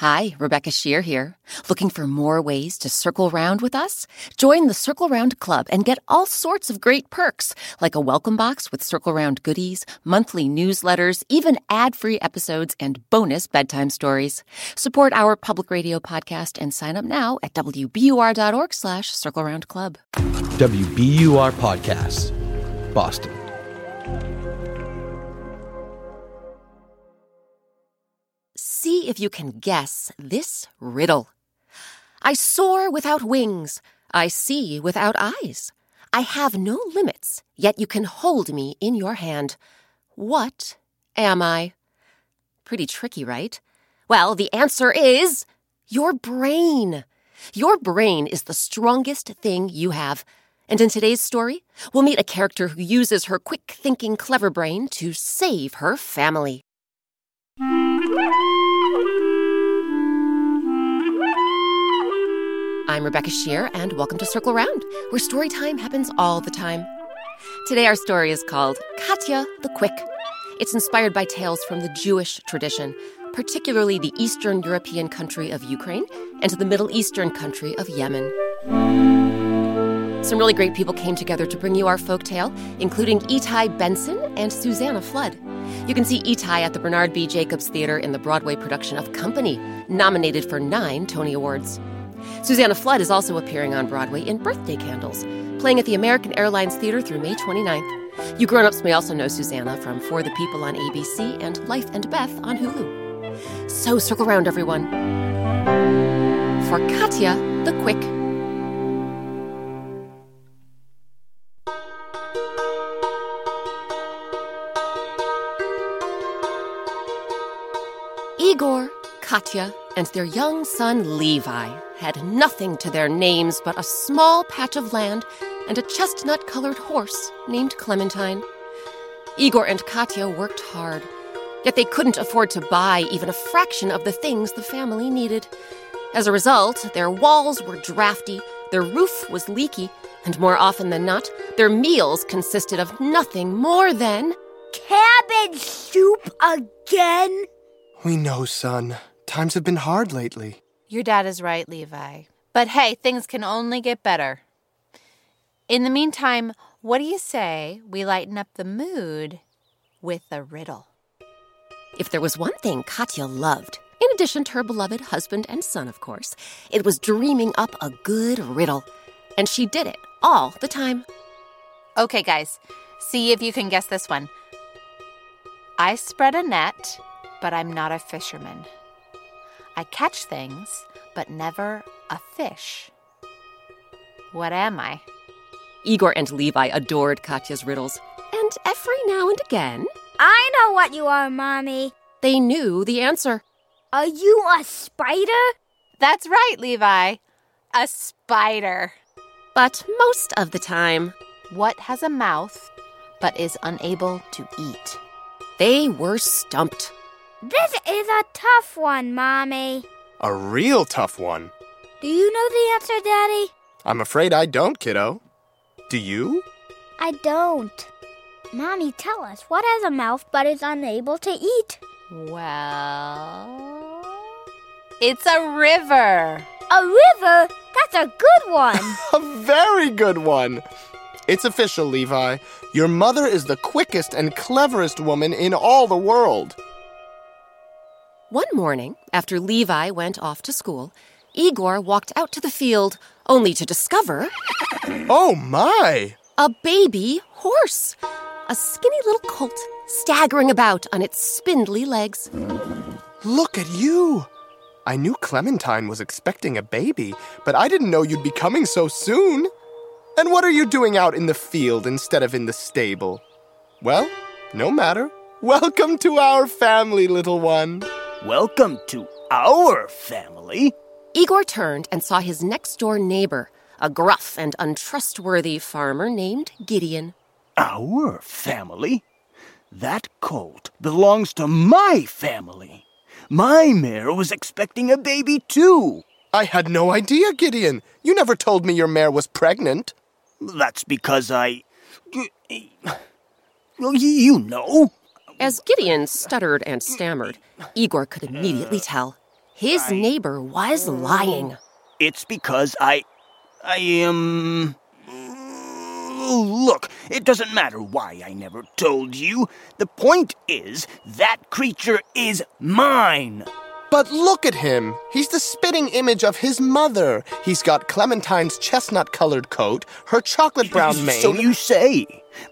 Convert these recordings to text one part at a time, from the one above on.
Hi, Rebecca Sheir here. Looking for more ways to circle round with us? Join the Circle Round Club and get all sorts of great perks, like a welcome box with Circle Round goodies, monthly newsletters, even ad-free episodes, and bonus bedtime stories. Support our public radio podcast and sign up now at wbur.org slash Circle Round Club. WBUR Podcasts, Boston. See if you can guess this riddle. I soar without wings. I see without eyes. I have no limits, yet you can hold me in your hand. What am I? Pretty tricky, right? Well, the answer is your brain. Your brain is the strongest thing you have. And in today's story, we'll meet a character who uses her quick thinking, clever brain to save her family. I'm Rebecca Sheir, and welcome to Circle Round, where story time happens all the time. Today, our story is called Katya the Quick. It's inspired by tales from the Jewish tradition, particularly the Eastern European country of Ukraine and the Middle Eastern country of Yemen. Some really great people came together to bring you our folk tale, including Etai Benson and Susannah Flood. You can see Etai at the Bernard B. Jacobs Theater in the Broadway production of Company, nominated for nine Tony Awards. Susannah Flood is also appearing on Broadway in Birthday Candles, playing at the American Airlines Theater through May 29th. You grown-ups may also know Susannah from For the People on ABC and Life and Beth on Hulu. So circle around, everyone. For Katya the Quick. Igor, Katya, and their young son Levi had nothing to their names but a small patch of land and a chestnut colored horse named Clementine. Igor and Katya worked hard, yet they couldn't afford to buy even a fraction of the things the family needed. As a result, their walls were drafty, their roof was leaky, and more often than not, their meals consisted of nothing more than Cabbage soup again? We know, son. Times have been hard lately. Your dad is right, Levi. But hey, things can only get better. In the meantime, what do you say we lighten up the mood with a riddle? If there was one thing Katya loved, in addition to her beloved husband and son, of course, it was dreaming up a good riddle. And she did it all the time. Okay, guys, see if you can guess this one. I spread a net, but I'm not a fisherman. I catch things, but never a fish. What am I? Igor and Levi adored Katya's riddles, and every now and again, I know what you are, Mommy. they knew the answer. Are you a spider? That's right, Levi. A spider. But most of the time, What has a mouth but is unable to eat? they were stumped. This is a tough one, Mommy. A real tough one. Do you know the answer, Daddy? I'm afraid I don't, kiddo. Do you? I don't. Mommy, tell us what has a mouth but is unable to eat? Well, it's a river. A river? That's a good one. A very good one. It's official, Levi. Your mother is the quickest and cleverest woman in all the world. One morning, after Levi went off to school, Igor walked out to the field only to discover Oh my! a baby horse, a skinny little colt staggering about on its spindly legs. Look at you! I knew Clementine was expecting a baby, but I didn't know you'd be coming so soon. And what are you doing out in the field instead of in the stable? Well, no matter. Welcome to our family, little one. Welcome to our family. Igor turned and saw his next door neighbor, a gruff and untrustworthy farmer named Gideon. Our family? That colt belongs to my family. My mare was expecting a baby too. I had no idea, Gideon. You never told me your mare was pregnant. That's because I. Well, you know. As Gideon stuttered and stammered, Igor could immediately uh, tell His neighbor was mm. lying. It's because I. I am. Look, it doesn't matter why I never told you. The point is, that creature is mine. But look at him. He's the spitting image of his mother. He's got Clementine's chestnut colored coat, her chocolate brown mane. So you say.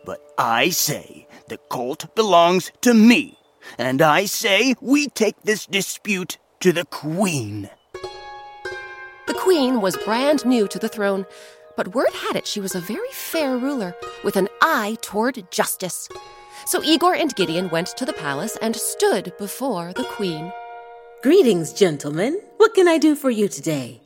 But I say the colt belongs to me. And I say we take this dispute to the queen. The queen was brand new to the throne, but word had it she was a very fair ruler with an eye toward justice. So Igor and Gideon went to the palace and stood before the queen. Greetings, gentlemen. What can I do for you today?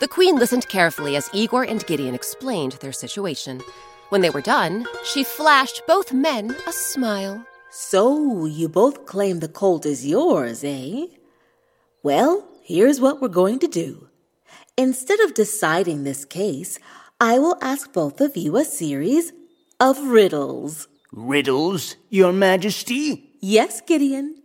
The queen listened carefully as Igor and Gideon explained their situation. When they were done, she flashed both men a smile. So, you both claim the colt is yours, eh? Well, here's what we're going to do. Instead of deciding this case, I will ask both of you a series of riddles. Riddles, Your Majesty? Yes, Gideon.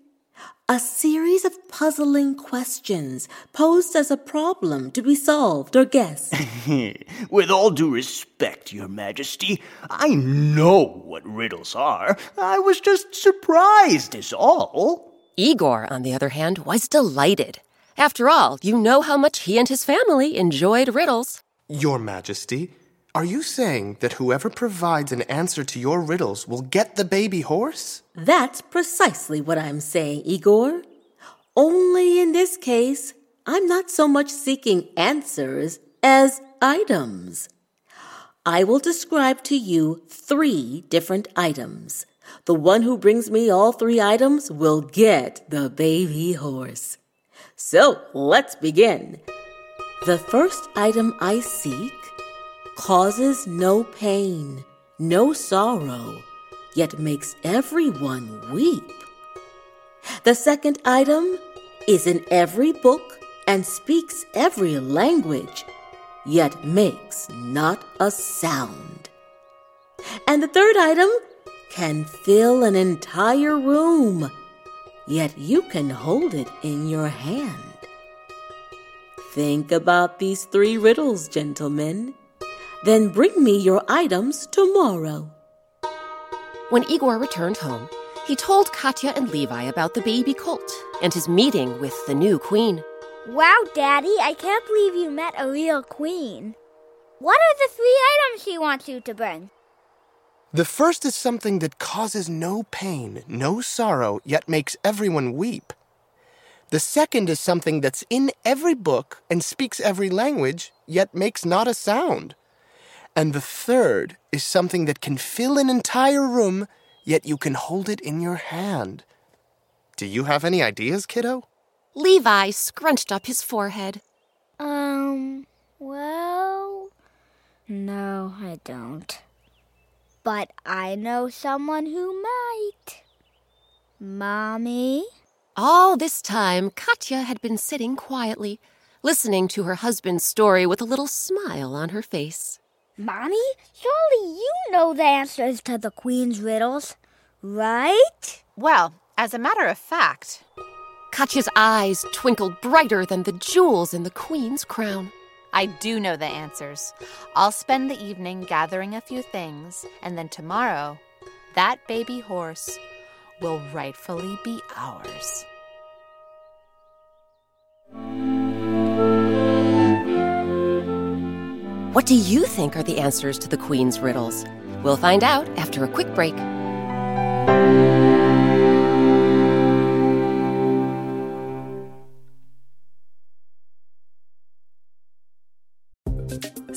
A series of puzzling questions posed as a problem to be solved or guessed. With all due respect, Your Majesty, I know what riddles are. I was just surprised, is all. Igor, on the other hand, was delighted. After all, you know how much he and his family enjoyed riddles. Your Majesty, are you saying that whoever provides an answer to your riddles will get the baby horse? That's precisely what I'm saying, Igor. Only in this case, I'm not so much seeking answers as items. I will describe to you three different items. The one who brings me all three items will get the baby horse. So let's begin. The first item I seek causes no pain, no sorrow, yet makes everyone weep. The second item is in every book and speaks every language, yet makes not a sound. And the third item can fill an entire room, yet you can hold it in your hand. Think about these three riddles, gentlemen. Then bring me your items tomorrow. When Igor returned home, he told Katya and Levi about the baby colt and his meeting with the new queen. Wow, Daddy, I can't believe you met a real queen. What are the three items she wants you to bring? The first is something that causes no pain, no sorrow, yet makes everyone weep. The second is something that's in every book and speaks every language, yet makes not a sound. And the third is something that can fill an entire room, yet you can hold it in your hand. Do you have any ideas, kiddo? Levi scrunched up his forehead. Um, well, no, I don't. But I know someone who might. Mommy? All this time, Katya had been sitting quietly, listening to her husband's story with a little smile on her face. Mommy, surely you know the answers to the Queen's riddles, right? Well, as a matter of fact, Katya's eyes twinkled brighter than the jewels in the queen's crown. I do know the answers. I'll spend the evening gathering a few things, and then tomorrow, that baby horse will rightfully be ours. What do you think are the answers to the queen's riddles? We'll find out after a quick break.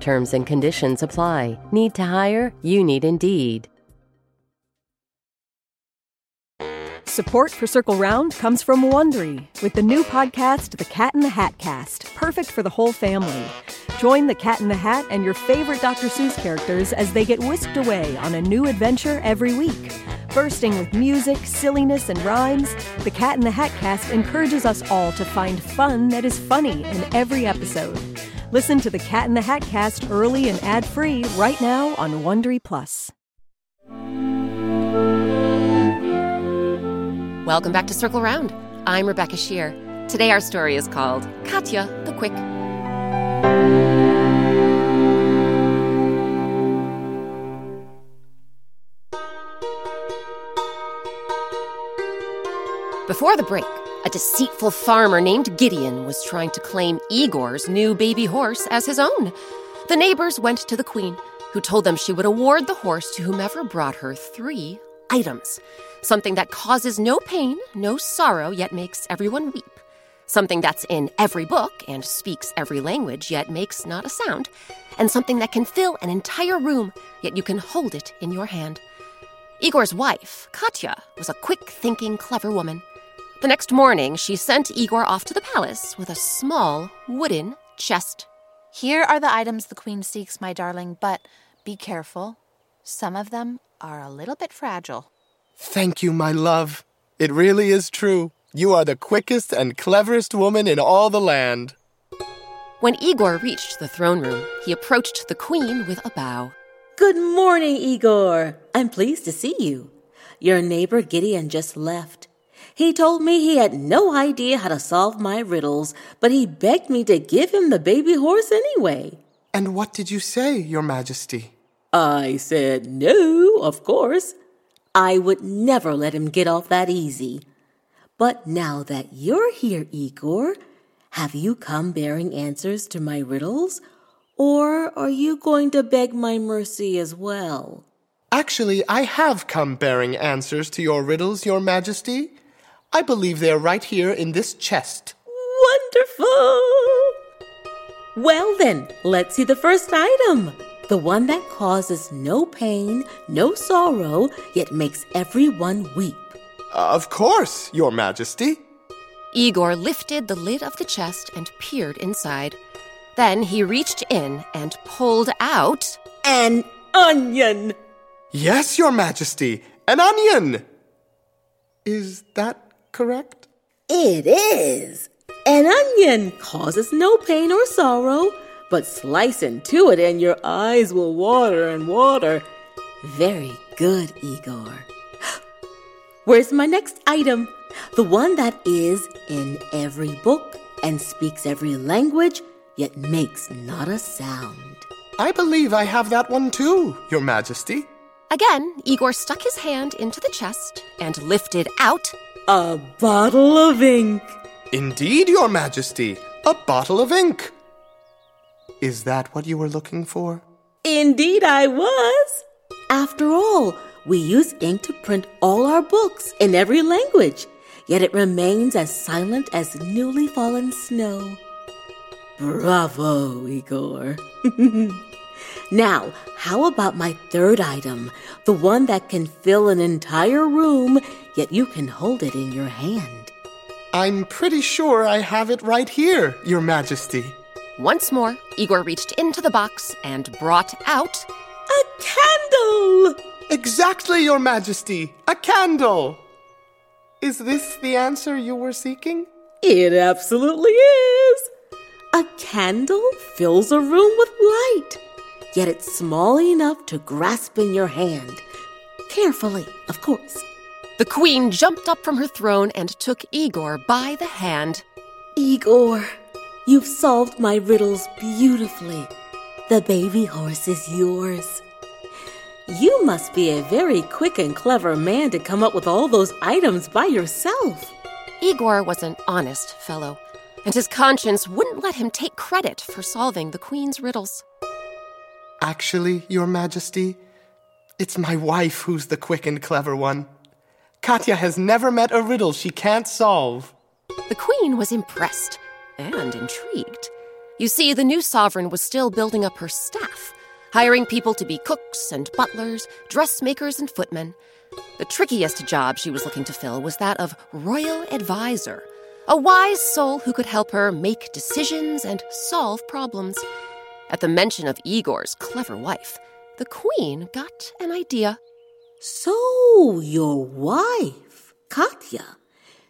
Terms and conditions apply. Need to hire? You need Indeed. Support for Circle Round comes from Wondery with the new podcast, The Cat in the Hat Cast, perfect for the whole family. Join the Cat in the Hat and your favorite Dr. Seuss characters as they get whisked away on a new adventure every week. Bursting with music, silliness, and rhymes, the Cat in the Hat Cast encourages us all to find fun that is funny in every episode. Listen to the Cat in the Hat Cast early and ad-free right now on Wondery Plus. Welcome back to Circle Round. I'm Rebecca Sheir. Today our story is called Katya the Quick. Before the break, a deceitful farmer named Gideon was trying to claim Igor's new baby horse as his own. The neighbors went to the queen, who told them she would award the horse to whomever brought her three items something that causes no pain, no sorrow, yet makes everyone weep. Something that's in every book and speaks every language, yet makes not a sound. And something that can fill an entire room, yet you can hold it in your hand. Igor's wife, Katya, was a quick thinking, clever woman. The next morning, she sent Igor off to the palace with a small wooden chest. Here are the items the queen seeks, my darling, but be careful. Some of them are a little bit fragile. Thank you, my love. It really is true. You are the quickest and cleverest woman in all the land. When Igor reached the throne room, he approached the queen with a bow. Good morning, Igor. I'm pleased to see you. Your neighbor Gideon just left. He told me he had no idea how to solve my riddles, but he begged me to give him the baby horse anyway. And what did you say, Your Majesty? I said no, of course. I would never let him get off that easy. But now that you're here, Igor, have you come bearing answers to my riddles? Or are you going to beg my mercy as well? Actually, I have come bearing answers to your riddles, Your Majesty. I believe they're right here in this chest. Wonderful! Well, then, let's see the first item. The one that causes no pain, no sorrow, yet makes everyone weep. Of course, Your Majesty. Igor lifted the lid of the chest and peered inside. Then he reached in and pulled out An onion! Yes, Your Majesty, an onion! Is that correct? It is. An onion causes no pain or sorrow, but slice into it and your eyes will water and water. Very good, Igor. Where's my next item? The one that is in every book and speaks every language, yet makes not a sound. I believe I have that one too, Your Majesty. Again, Igor stuck his hand into the chest and lifted out A bottle of ink. Indeed, Your Majesty, a bottle of ink. Is that what you were looking for? Indeed, I was. After all, we use ink to print all our books in every language, yet it remains as silent as newly fallen snow. Bravo, Igor. now, how about my third item, the one that can fill an entire room, yet you can hold it in your hand? I'm pretty sure I have it right here, Your Majesty. Once more, Igor reached into the box and brought out A candle! Exactly, Your Majesty, a candle. Is this the answer you were seeking? It absolutely is. A candle fills a room with light, yet it's small enough to grasp in your hand. Carefully, of course. The queen jumped up from her throne and took Igor by the hand. Igor, you've solved my riddles beautifully. The baby horse is yours. You must be a very quick and clever man to come up with all those items by yourself. Igor was an honest fellow, and his conscience wouldn't let him take credit for solving the queen's riddles. Actually, Your Majesty, it's my wife who's the quick and clever one. Katya has never met a riddle she can't solve. The queen was impressed and intrigued. You see, the new sovereign was still building up her staff, hiring people to be cooks and butlers, dressmakers and footmen. The trickiest job she was looking to fill was that of royal advisor, a wise soul who could help her make decisions and solve problems. At the mention of Igor's clever wife, the queen got an idea. So, your wife, Katya,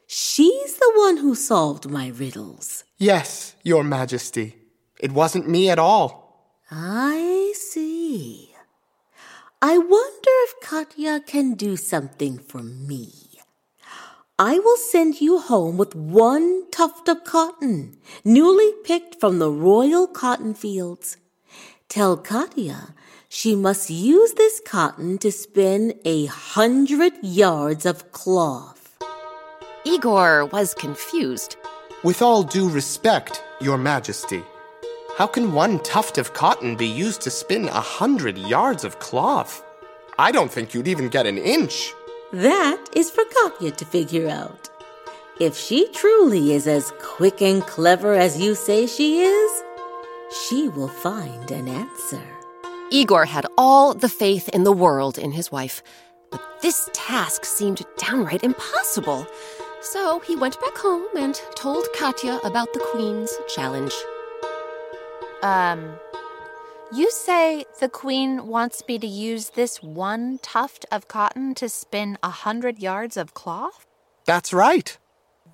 she's the one who solved my riddles. Yes, Your Majesty. It wasn't me at all. I see. I wonder if Katya can do something for me. I will send you home with one tuft of cotton, newly picked from the royal cotton fields. Tell Katya she must use this cotton to spin a hundred yards of cloth. Igor was confused. With all due respect, Your Majesty, how can one tuft of cotton be used to spin a hundred yards of cloth? I don't think you'd even get an inch. That is for Katya to figure out. If she truly is as quick and clever as you say she is, she will find an answer. Igor had all the faith in the world in his wife, but this task seemed downright impossible. So he went back home and told Katya about the Queen's challenge. Um, you say the Queen wants me to use this one tuft of cotton to spin a hundred yards of cloth? That's right.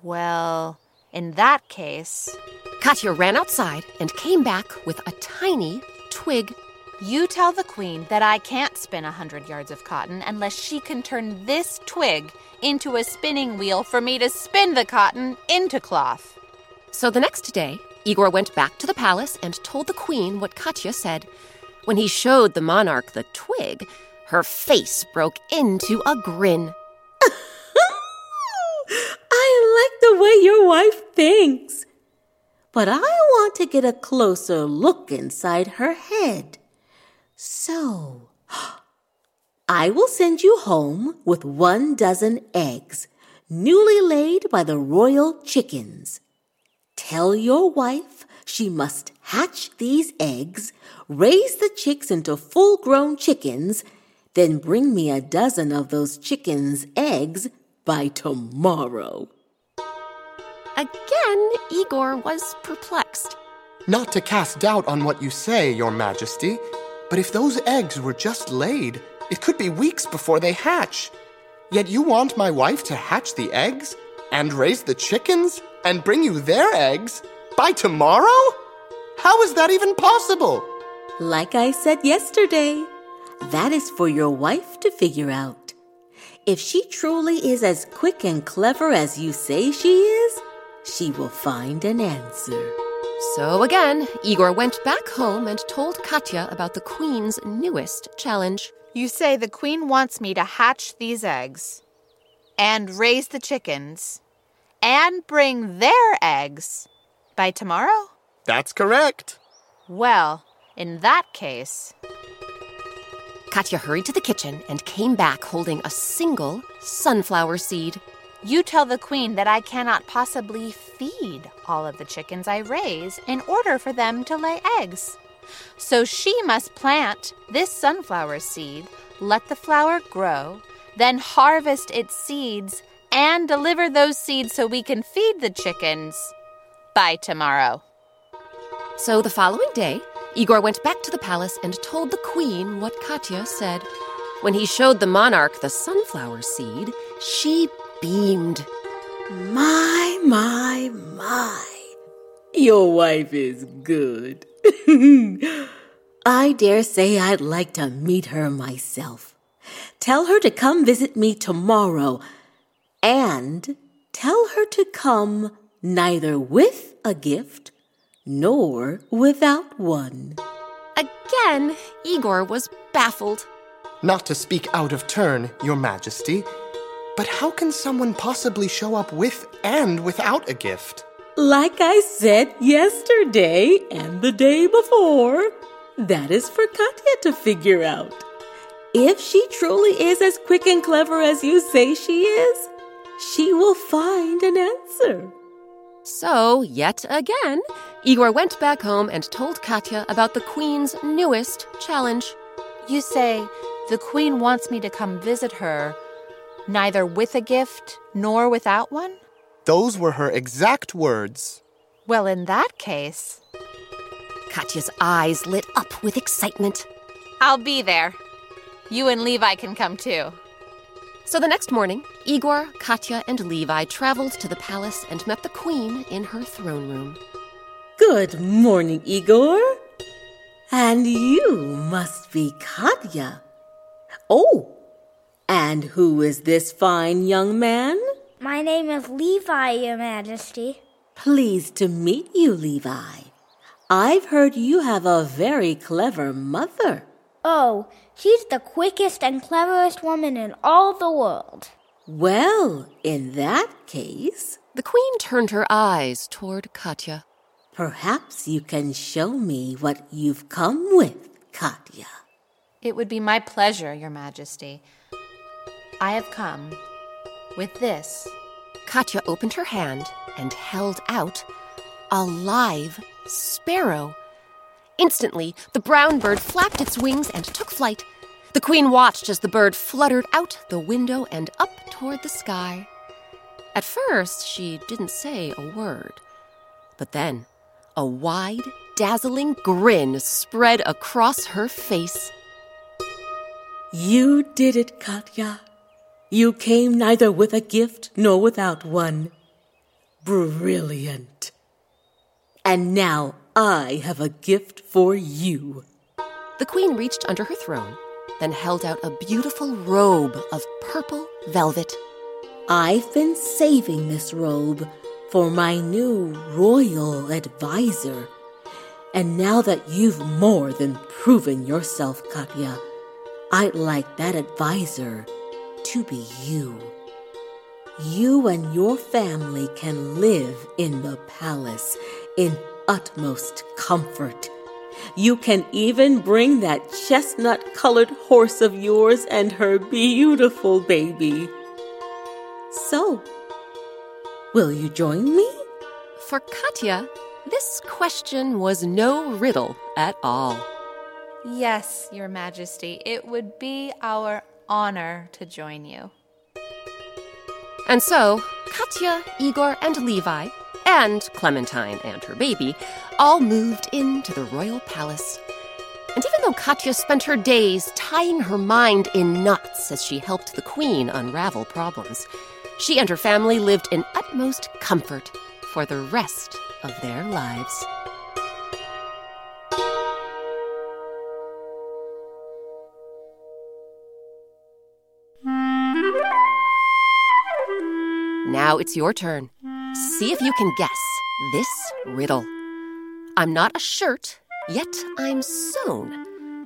Well, in that case, Katya ran outside and came back with a tiny twig. you tell the Queen that I can't spin a hundred yards of cotton unless she can turn this twig into a spinning wheel for me to spin the cotton into cloth. So the next day, Igor went back to the palace and told the queen what Katya said. When he showed the monarch the twig, her face broke into a grin. I like the way your wife thinks. But I want to get a closer look inside her head. So, I will send you home with one dozen eggs, newly laid by the royal chickens. Tell your wife she must hatch these eggs, raise the chicks into full grown chickens, then bring me a dozen of those chickens' eggs by tomorrow. Again, Igor was perplexed. Not to cast doubt on what you say, Your Majesty, but if those eggs were just laid, it could be weeks before they hatch. Yet you want my wife to hatch the eggs and raise the chickens and bring you their eggs by tomorrow? How is that even possible? Like I said yesterday, that is for your wife to figure out. If she truly is as quick and clever as you say she is, she will find an answer. So again, Igor went back home and told Katya about the queen's newest challenge. You say the Queen wants me to hatch these eggs and raise the chickens and bring their eggs by tomorrow? That's correct. Well, in that case, Katya hurried to the kitchen and came back holding a single sunflower seed. you tell the Queen that I cannot possibly feed all of the chickens I raise in order for them to lay eggs. So she must plant this sunflower seed, let the flower grow, then harvest its seeds and deliver those seeds so we can feed the chickens by tomorrow. So the following day, Igor went back to the palace and told the queen what Katya said. When he showed the monarch the sunflower seed, she beamed. My, my, my. Your wife is good. I dare say I'd like to meet her myself. Tell her to come visit me tomorrow. And tell her to come neither with a gift nor without one. Again, Igor was baffled. Not to speak out of turn, Your Majesty, but how can someone possibly show up with and without a gift? Like I said yesterday and the day before, that is for Katya to figure out. If she truly is as quick and clever as you say she is, she will find an answer. So, yet again, Igor went back home and told Katya about the queen's newest challenge. You say the Queen wants me to come visit her Neither with a gift nor without one? Those were her exact words. Well, in that case, Katya's eyes lit up with excitement. I'll be there. You and Levi can come too. So the next morning, Igor, Katya, and Levi traveled to the palace and met the queen in her throne room. Good morning, Igor. And you must be Katya. Oh, and who is this fine young man? My name is Levi, Your Majesty. Pleased to meet you, Levi. I've heard you have a very clever mother. Oh, she's the quickest and cleverest woman in all the world. Well, in that case, The queen turned her eyes toward Katya. perhaps you can show me what you've come with, Katya. It would be my pleasure, Your Majesty. I have come with this. Katya opened her hand and held out a live sparrow. Instantly, the brown bird flapped its wings and took flight. The queen watched as the bird fluttered out the window and up toward the sky. At first, she didn't say a word. But then, a wide, dazzling grin spread across her face. You did it, Katya. You came neither with a gift nor without one. Brilliant. And now I have a gift for you. The queen reached under her throne, then held out a beautiful robe of purple velvet. I've been saving this robe for my new royal advisor. And now that you've more than proven yourself, Katya, I'd like that advisor to be you. You and your family can live in the palace in utmost comfort. You can even bring that chestnut colored horse of yours and her beautiful baby. So, will you join me? For Katya, this question was no riddle at all. Yes, Your Majesty, it would be our honor to join you. And so, Katya, Igor, and Levi, and Clementine and her baby, all moved into the royal palace. And even though Katya spent her days tying her mind in knots as she helped the queen unravel problems, she and her family lived in utmost comfort for the rest of their lives. Now it's your turn. See if you can guess this riddle. I'm not a shirt, yet I'm sewn.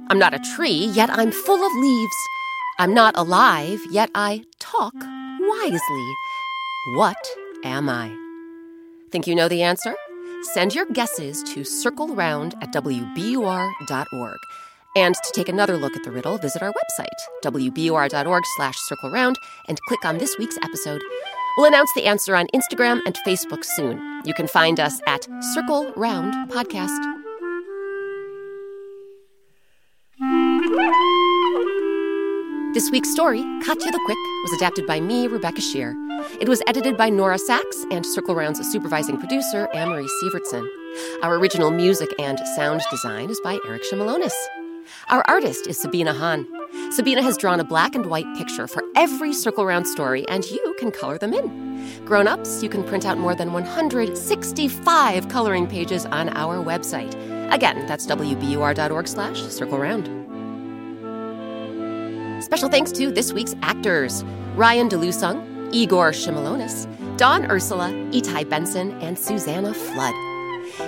I'm not a tree, yet I'm full of leaves. I'm not alive, yet I talk wisely. What am I? Think you know the answer? Send your guesses to circleround at wbur.org. And to take another look at the riddle, visit our website, wbur.org slash circleround, and click on this week's episode. We'll announce the answer on Instagram and Facebook soon. You can find us at Circle Round Podcast. This week's story, Katya the Quick, was adapted by me, Rebecca Sheir. It was edited by Nora Saks and Circle Round's supervising producer, Amory Sievertson. Our original music and sound design is by Eric Shimelonis. Our artist is Sabina Hahn. Sabina has drawn a black and white picture for every Circle Round story, and you can color them in. Grown ups, you can print out more than 165 coloring pages on our website. Again, that's wbur.org slash circle round. Special thanks to this week's actors Ryan DeLusung, Igor Shimelonis, Don Ursula, Etai Benson, and Susannah Flood.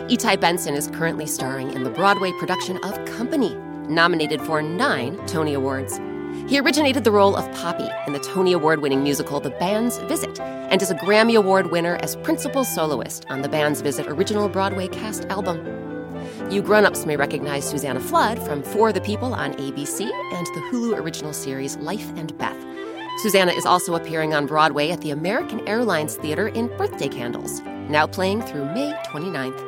Etai Benson is currently starring in the Broadway production of Company, nominated for nine Tony Awards. He originated the role of Papi in the Tony Award winning musical The Band's Visit and is a Grammy Award winner as principal soloist on the Band's Visit original Broadway cast album. You grown-ups may recognize Susannah Flood from For the People on ABC and the Hulu original series Life and Beth. Susannah is also appearing on Broadway at the American Airlines Theater in Birthday Candles, now playing through May 29th.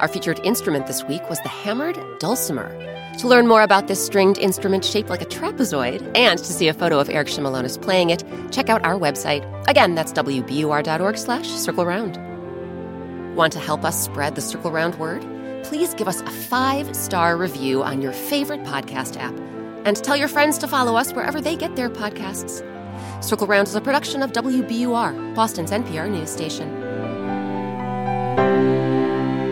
Our featured instrument this week was the hammered dulcimer. To learn more about this stringed instrument shaped like a trapezoid and to see a photo of Eric Shimelonis playing it, check out our website. Again, that's wbur.org slash circle round. Want to help us spread the circle round word? Please give us a five-star review on your favorite podcast app and tell your friends to follow us wherever they get their podcasts. Circle Round is a production of WBUR, Boston's NPR news station.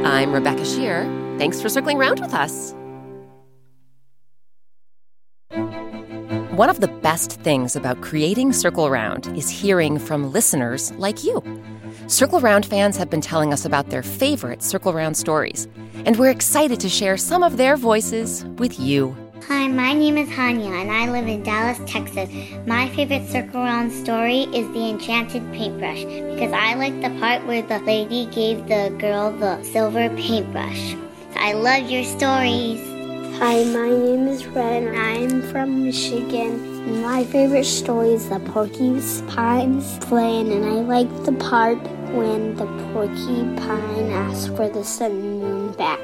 I'm Rebecca Sheir. Thanks for circling round with us. One of the best things about creating Circle Round is hearing from listeners like you. Circle Round fans have been telling us about their favorite Circle Round stories, and we're excited to share some of their voices with you. Hi, my name is Hanya, and I live in Dallas, Texas. My favorite Circle Round story is The Enchanted Paintbrush because I like the part where the lady gave the girl the silver paintbrush. I love your stories. Hi, my name is Red, and I'm from Michigan. And My favorite story is the porcupine's plan, and I like the part when the porcupine asks for the sun and moon back.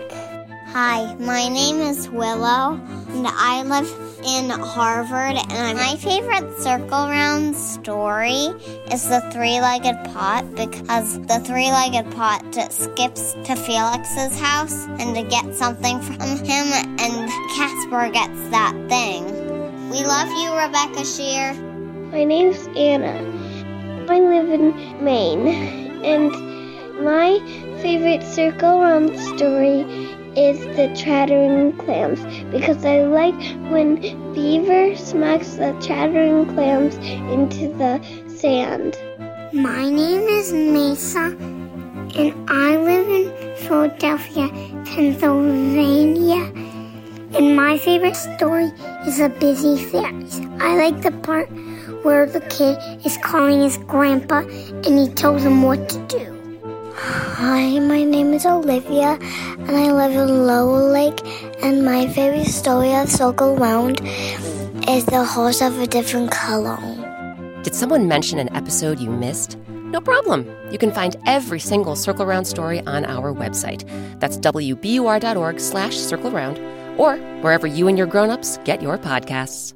Hi, my name is Willow, and I live in Harvard. And my favorite circle round story is the three legged pot because the three legged pot skips to Felix's house and to get something from him, and Casper gets that thing. We love you, Rebecca Sheir. My name's Anna. I live in Maine, and my favorite circle round story is the chattering clams because I like when Beaver smacks the chattering clams into the sand. My name is Mesa and I live in Philadelphia, Pennsylvania. And my favorite story is the busy fairies. I like the part where the kid is calling his grandpa and he tells him what to do. Hi, my name is Olivia, and I live in Lower Lake. And my favorite story of Circle Round is the horse of a different color. Did someone mention an episode you missed? No problem. You can find every single Circle Round story on our website. That's wbur.org slash circle round, or wherever you and your grown-ups get your podcasts.